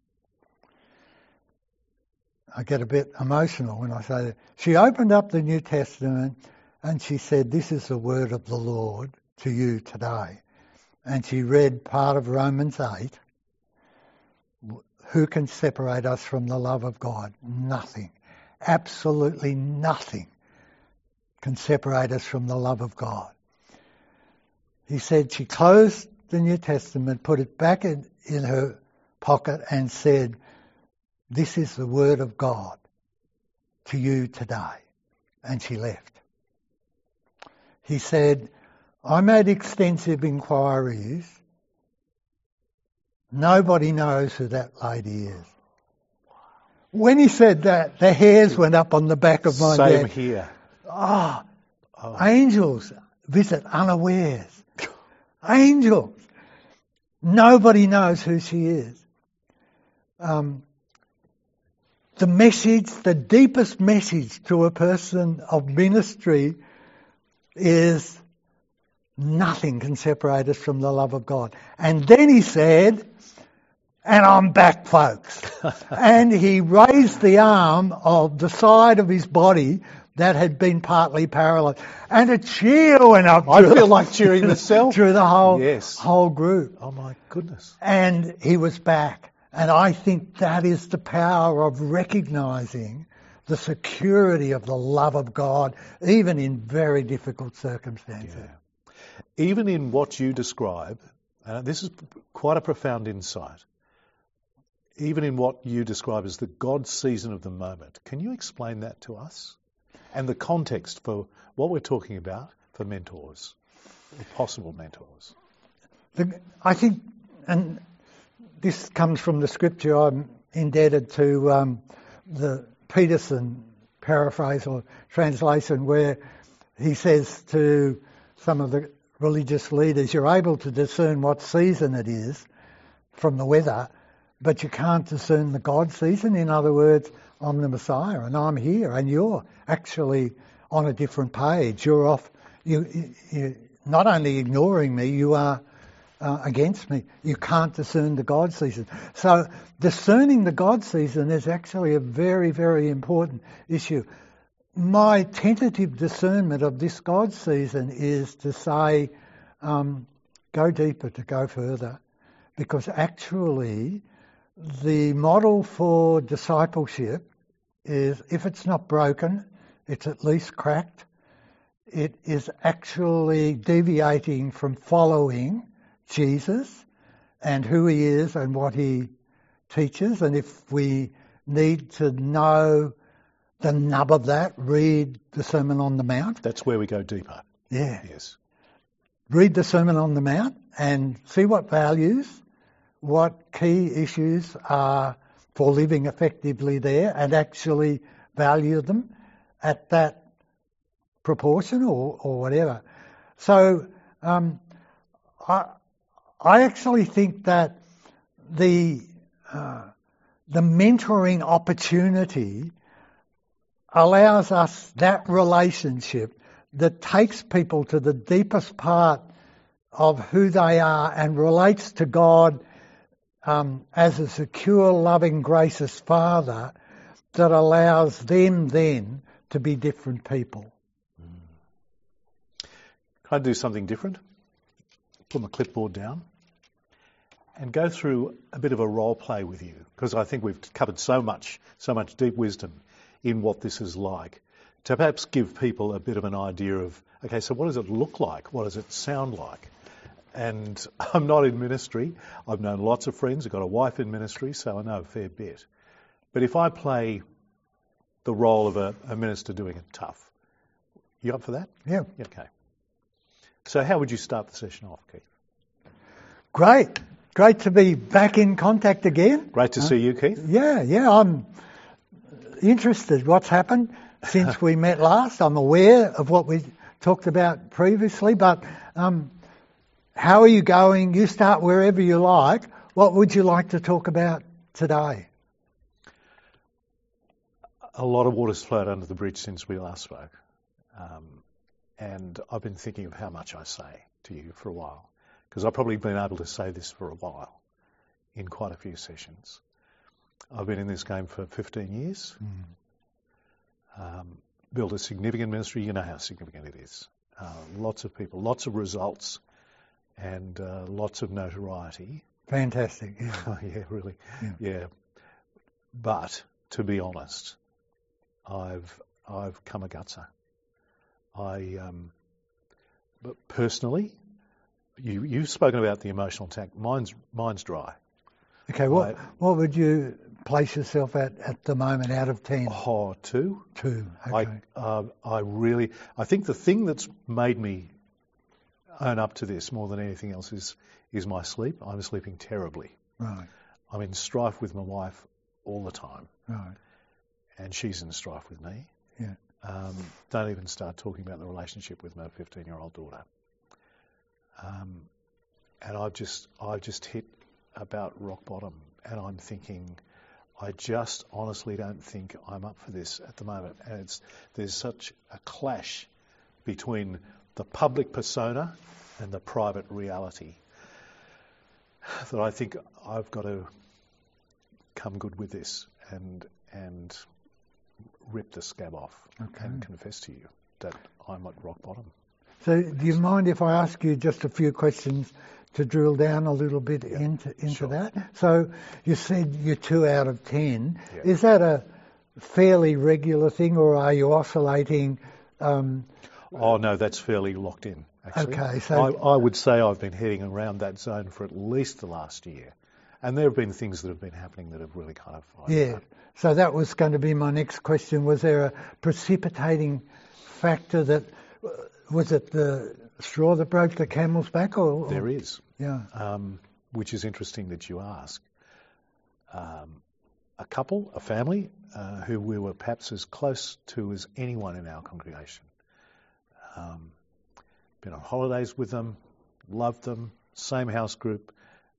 I get a bit emotional when I say that. She opened up the New Testament and she said, This is the word of the Lord to you today. And she read part of Romans 8. Who can separate us from the love of God? Nothing. Absolutely nothing can separate us from the love of God. He said she closed the New Testament, put it back in, in her pocket, and said, This is the Word of God to you today. And she left. He said, I made extensive inquiries. Nobody knows who that lady is. When he said that, the hairs went up on the back of my Same neck. here. Ah, oh. angels visit unawares. angels. Nobody knows who she is. Um, the message, the deepest message to a person of ministry is nothing can separate us from the love of God. And then he said, and I'm back, folks. (laughs) and he raised the arm of the side of his body that had been partly paralysed. And a cheer went up. I feel like cheering myself. (laughs) through the whole, yes. whole group. Oh my goodness. And he was back. And I think that is the power of recognising the security of the love of God, even in very difficult circumstances. Yeah. Even in what you describe, uh, this is quite a profound insight. Even in what you describe as the God season of the moment, can you explain that to us? and the context for what we're talking about for mentors, or possible mentors. The, I think, and this comes from the scripture I'm indebted to um, the Peterson paraphrase or translation, where he says to some of the religious leaders, You're able to discern what season it is from the weather, but you can't discern the God season. In other words, I'm the Messiah and I'm here, and you're actually on a different page. You're off. You, you, not only ignoring me, you are uh, against me. You can't discern the God season. So discerning the God season is actually a very, very important issue. My tentative discernment of this God season is to say, um, go deeper, to go further, because actually the model for discipleship is if it's not broken, it's at least cracked. It is actually deviating from following Jesus and who he is and what he teaches. And if we need to know the nub of that, read the Sermon on the Mount. That's where we go deeper. Yeah. Yes. Read the Sermon on the Mount and see what values, what key issues are for living effectively there and actually value them at that proportion or, or whatever. So um, I, I actually think that the uh, the mentoring opportunity allows us that relationship that takes people to the deepest part of who they are and relates to God um, as a secure, loving, gracious Father that allows them then to be different people. Can I do something different? Put my clipboard down and go through a bit of a role play with you because I think we've covered so much, so much deep wisdom in what this is like to perhaps give people a bit of an idea of, okay, so what does it look like? What does it sound like? And (laughs) I'm not in ministry. I've known lots of friends. I've got a wife in ministry, so I know a fair bit. But if I play the role of a, a minister doing it tough, you up for that? Yeah. Okay. So how would you start the session off, Keith? Great. Great to be back in contact again. Great to see you, Keith. Yeah, yeah, I'm interested what's happened since we (laughs) met last. I'm aware of what we talked about previously, but um, how are you going? You start wherever you like. What would you like to talk about today? A lot of water's flowed under the bridge since we last spoke. Um, and I've been thinking of how much I say to you for a while, because I've probably been able to say this for a while in quite a few sessions. I've been in this game for 15 years, Mm. um, built a significant ministry. You know how significant it is. Uh, lots of people, lots of results, and uh, lots of notoriety. Fantastic. Yeah. (laughs) Oh, yeah, really. Yeah. Yeah. But to be honest, I've I've come a gutser. I um, but personally, you you've spoken about the emotional tank. Mine's mine's dry. Okay, what Right. what would you place yourself at at the moment out of ten? Oh, two. Two. Okay. I uh, I really I think the thing that's made me own up to this more than anything else is is my sleep. I'm sleeping terribly. right. I'm in strife with my wife all the time, Right. and she's in strife with me. Yeah. Um, don't even start talking about the relationship with my 15 year old daughter. Um, and I've just, I've just hit about rock bottom. And I'm thinking, I just honestly don't think I'm up for this at the moment. And it's, there's such a clash between the public persona and the private reality that I think I've got to come good with this and, and rip the scab off Okay. and confess to you that I'm at rock bottom. So, do you mind if I ask you just a few questions to drill down a little bit into into sure. that? So, you said you're two out of ten. Yeah. Is that a fairly regular thing, or are you oscillating? Um, Oh no, that's fairly locked in. Actually. Okay, so- I, I would say I've been heading around that zone for at least the last year, and there have been things that have been happening that have really kind of yeah. So that was going to be my next question. Was there a precipitating factor that was it the straw that broke the camel's back, or, or- There is, Yeah. um, which is interesting that you ask. Um, a couple, a family, uh, who we were perhaps as close to as anyone in our congregation. Um, been on holidays with them, loved them, same house group,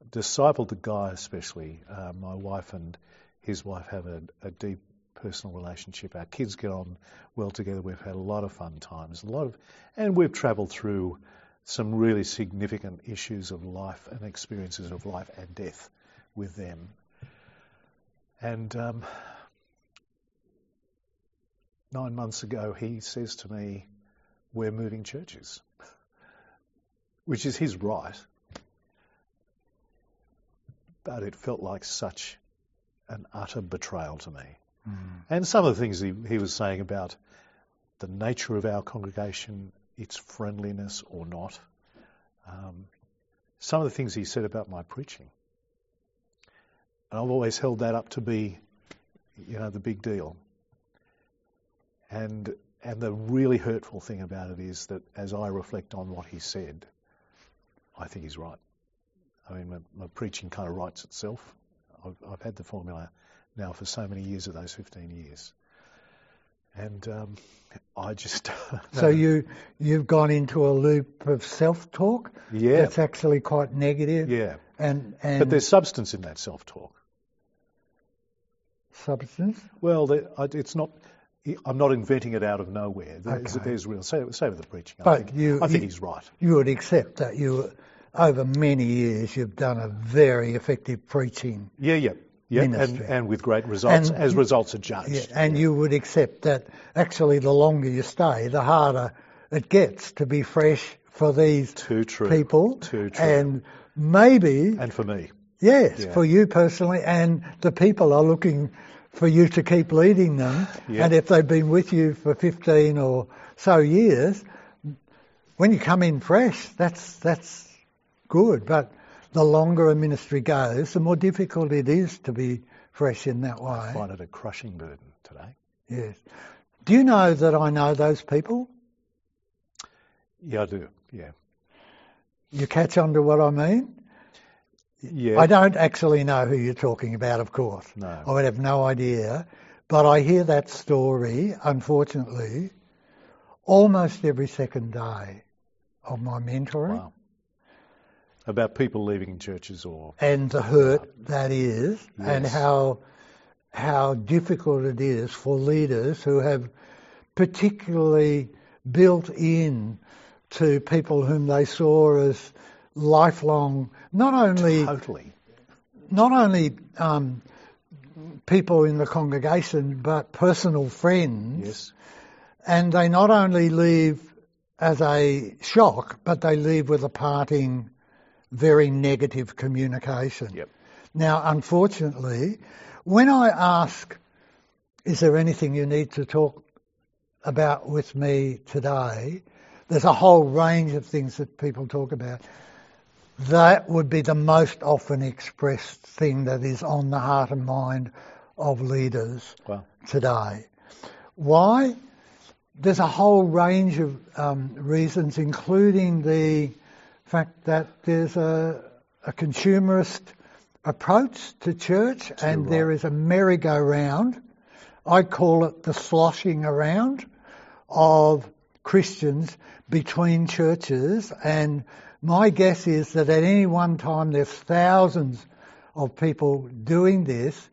discipled the guy especially. Uh, my wife and his wife have a, a deep personal relationship. Our kids get on well together. We've had a lot of fun times, a lot of, and we've travelled through some really significant issues of life and experiences of life and death with them. And um, nine months ago, he says to me, We're moving churches, (laughs) which is his right. But it felt like such an utter betrayal to me. Mm. And some of the things he, he was saying about the nature of our congregation, its friendliness or not, um, some of the things he said about my preaching. And I've always held that up to be, you know, the big deal. And and the really hurtful thing about it is that as I reflect on what he said, I think he's right. I mean, my, my preaching kind of writes itself. I've, I've, had the formula now for so many years of those 15 years. And um, (laughs) I just. (laughs) so you you've gone into a loop of self-talk. Yeah. That's actually quite negative. Yeah. And and but there's substance in that self-talk. Substance. Well, it's not. I'm not inventing it out of nowhere. There's, okay. there's real. Say, say with the preaching. But I think, you, I think you, he's right. You would accept that you, over many years, you've done a very effective preaching. Yeah, yeah. Yeah, and, and, with great results, and, as results are judged. Yeah, and yeah. you would accept that actually the longer you stay, the harder it gets to be fresh for these Too true. people. Too true. And maybe. And for me. Yes, yeah. for you personally, and the people are looking for you to keep leading them. Yeah. And if they've been with you for 15 or so years, when you come in fresh, that's that's good. But the longer a ministry goes, the more difficult it is to be fresh in that way. I find it a crushing burden today. Yes. Do you know that I know those people? Yeah, I do. Yeah. You catch on to what I mean? Yeah. I don't actually know who you're talking about, of course. No. I would have no idea. But I hear that story, unfortunately, almost every second day of my mentoring. Wow. About people leaving churches or and the hurt that is, yes. and how how difficult it is for leaders who have particularly built in to people whom they saw as lifelong, not only totally, not only um, people in the congregation, but personal friends. Yes. And they not only leave as a shock, but they leave with a parting, very negative communication. Yep. Now, unfortunately, when I ask, is there anything you need to talk about with me today? There's a whole range of things that people talk about. That would be the most often expressed thing that is on the heart and mind of leaders wow. today. Why? There's a whole range of um, reasons, including the fact that there's a, a consumerist approach to church Too and right. there is a merry-go-round. I call it the sloshing around of Christians between churches and my guess is that at any one time there's thousands of people doing this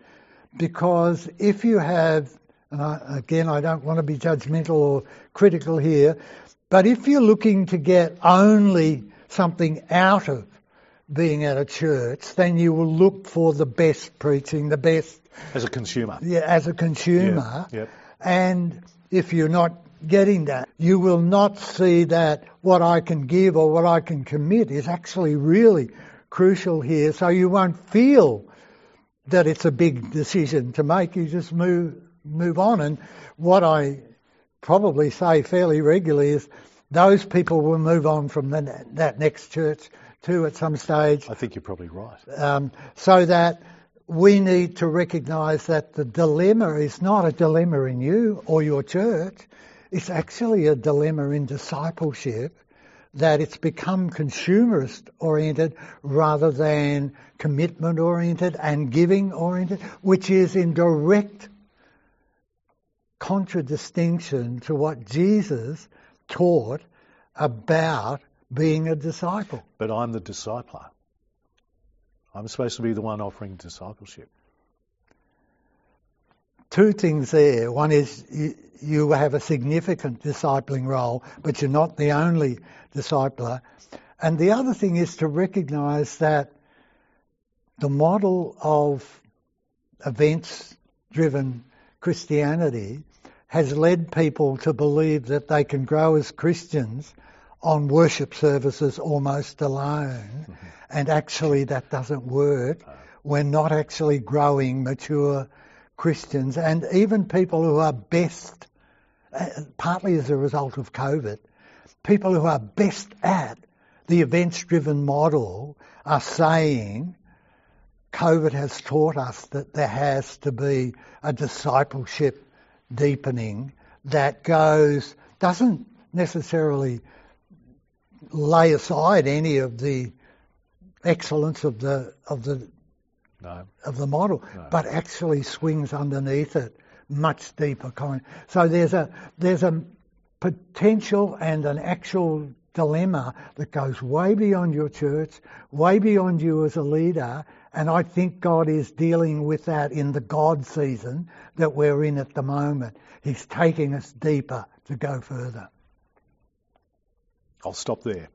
because if you have, and I, again I don't want to be judgmental or critical here, but if you're looking to get only something out of being at a church, then you will look for the best preaching, the best. As a consumer. Yeah, as a consumer. Yeah. And if you're not getting that, you will not see that what I can give or what I can commit is actually really crucial here. So you won't feel that it's a big decision to make. You just move move on. And what I probably say fairly regularly is those people will move on from the, that next church too at some stage. I think you're probably right. Um, so that we need to recognise that the dilemma is not a dilemma in you or your church. It's actually a dilemma in discipleship that it's become consumerist oriented rather than commitment oriented and giving oriented, which is in direct contradistinction to what Jesus taught about being a disciple. But I'm the discipler. I'm supposed to be the one offering discipleship. two things there. One is you, you have a significant discipling role, but you're not the only discipler. And the other thing is to recognise that the model of events driven Christianity has led people to believe that they can grow as Christians on worship services almost alone, mm-hmm. and actually that doesn't work. We're not actually growing mature Christians, and even people who are best, uh, partly as a result of COVID, people who are best at the events driven model are saying COVID has taught us that there has to be a discipleship deepening that goes, doesn't necessarily lay aside any of the excellence of the of the no. of the model, no. but actually swings underneath it much deeper kind. So there's a there's a potential and an actual dilemma that goes way beyond your church, way beyond you as a leader, and I think God is dealing with that in the God season that we're in at the moment. He's taking us deeper to go further. I'll stop there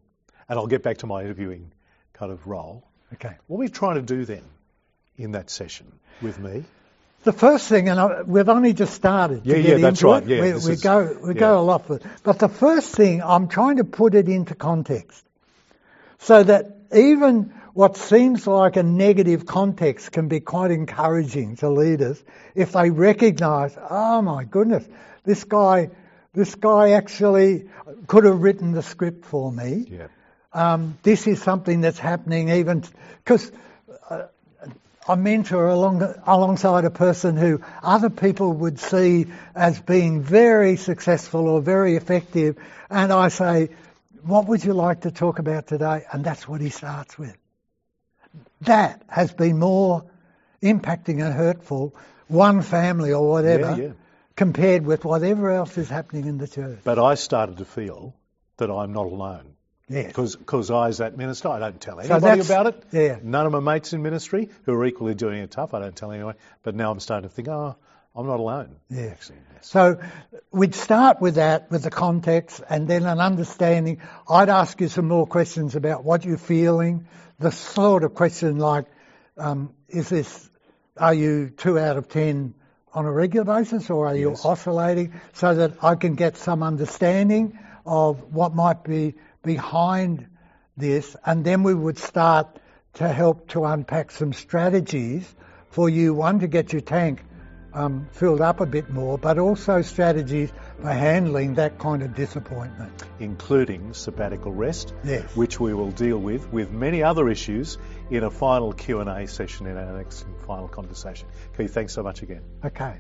and I'll get back to my interviewing kind of role. Okay. What are we trying to do then in that session with me? The first thing, and I, we've only just started. Yeah, yeah, that's right. Yeah, we, we is, go we yeah. go a lot it. But the first thing, I'm trying to put it into context, so that even what seems like a negative context can be quite encouraging to leaders if they recognise, oh my goodness, this guy, this guy actually could have written the script for me. Yeah. Um, this is something that's happening even because uh, I mentor along, alongside a person who other people would see as being very successful or very effective, and I say, "What would you like to talk about today?" And that's what he starts with that has been more impacting and hurtful, one family or whatever, yeah, yeah. compared with whatever else is happening in the church. But I started to feel that I'm not alone. Yeah. Because I as that minister, I don't tell anybody so about it. Yeah. None of my mates in ministry who are equally doing it tough, I don't tell anyone. But now I'm starting to think, oh, I'm not alone. Yes. So we'd start with that, with the context, and then an understanding. I'd ask you some more questions about what you're feeling, the sort of question like, um, is this, are you two out of ten on a regular basis or are you oscillating so that I can get some understanding of what might be behind this and then we would start to help to unpack some strategies for you, one, to get your tank um, filled up a bit more, but also strategies for handling that kind of disappointment. Including sabbatical rest, yes. which we will deal with, with many other issues in a final Q&A session in our next final conversation. Keith, thanks so much again. Okay.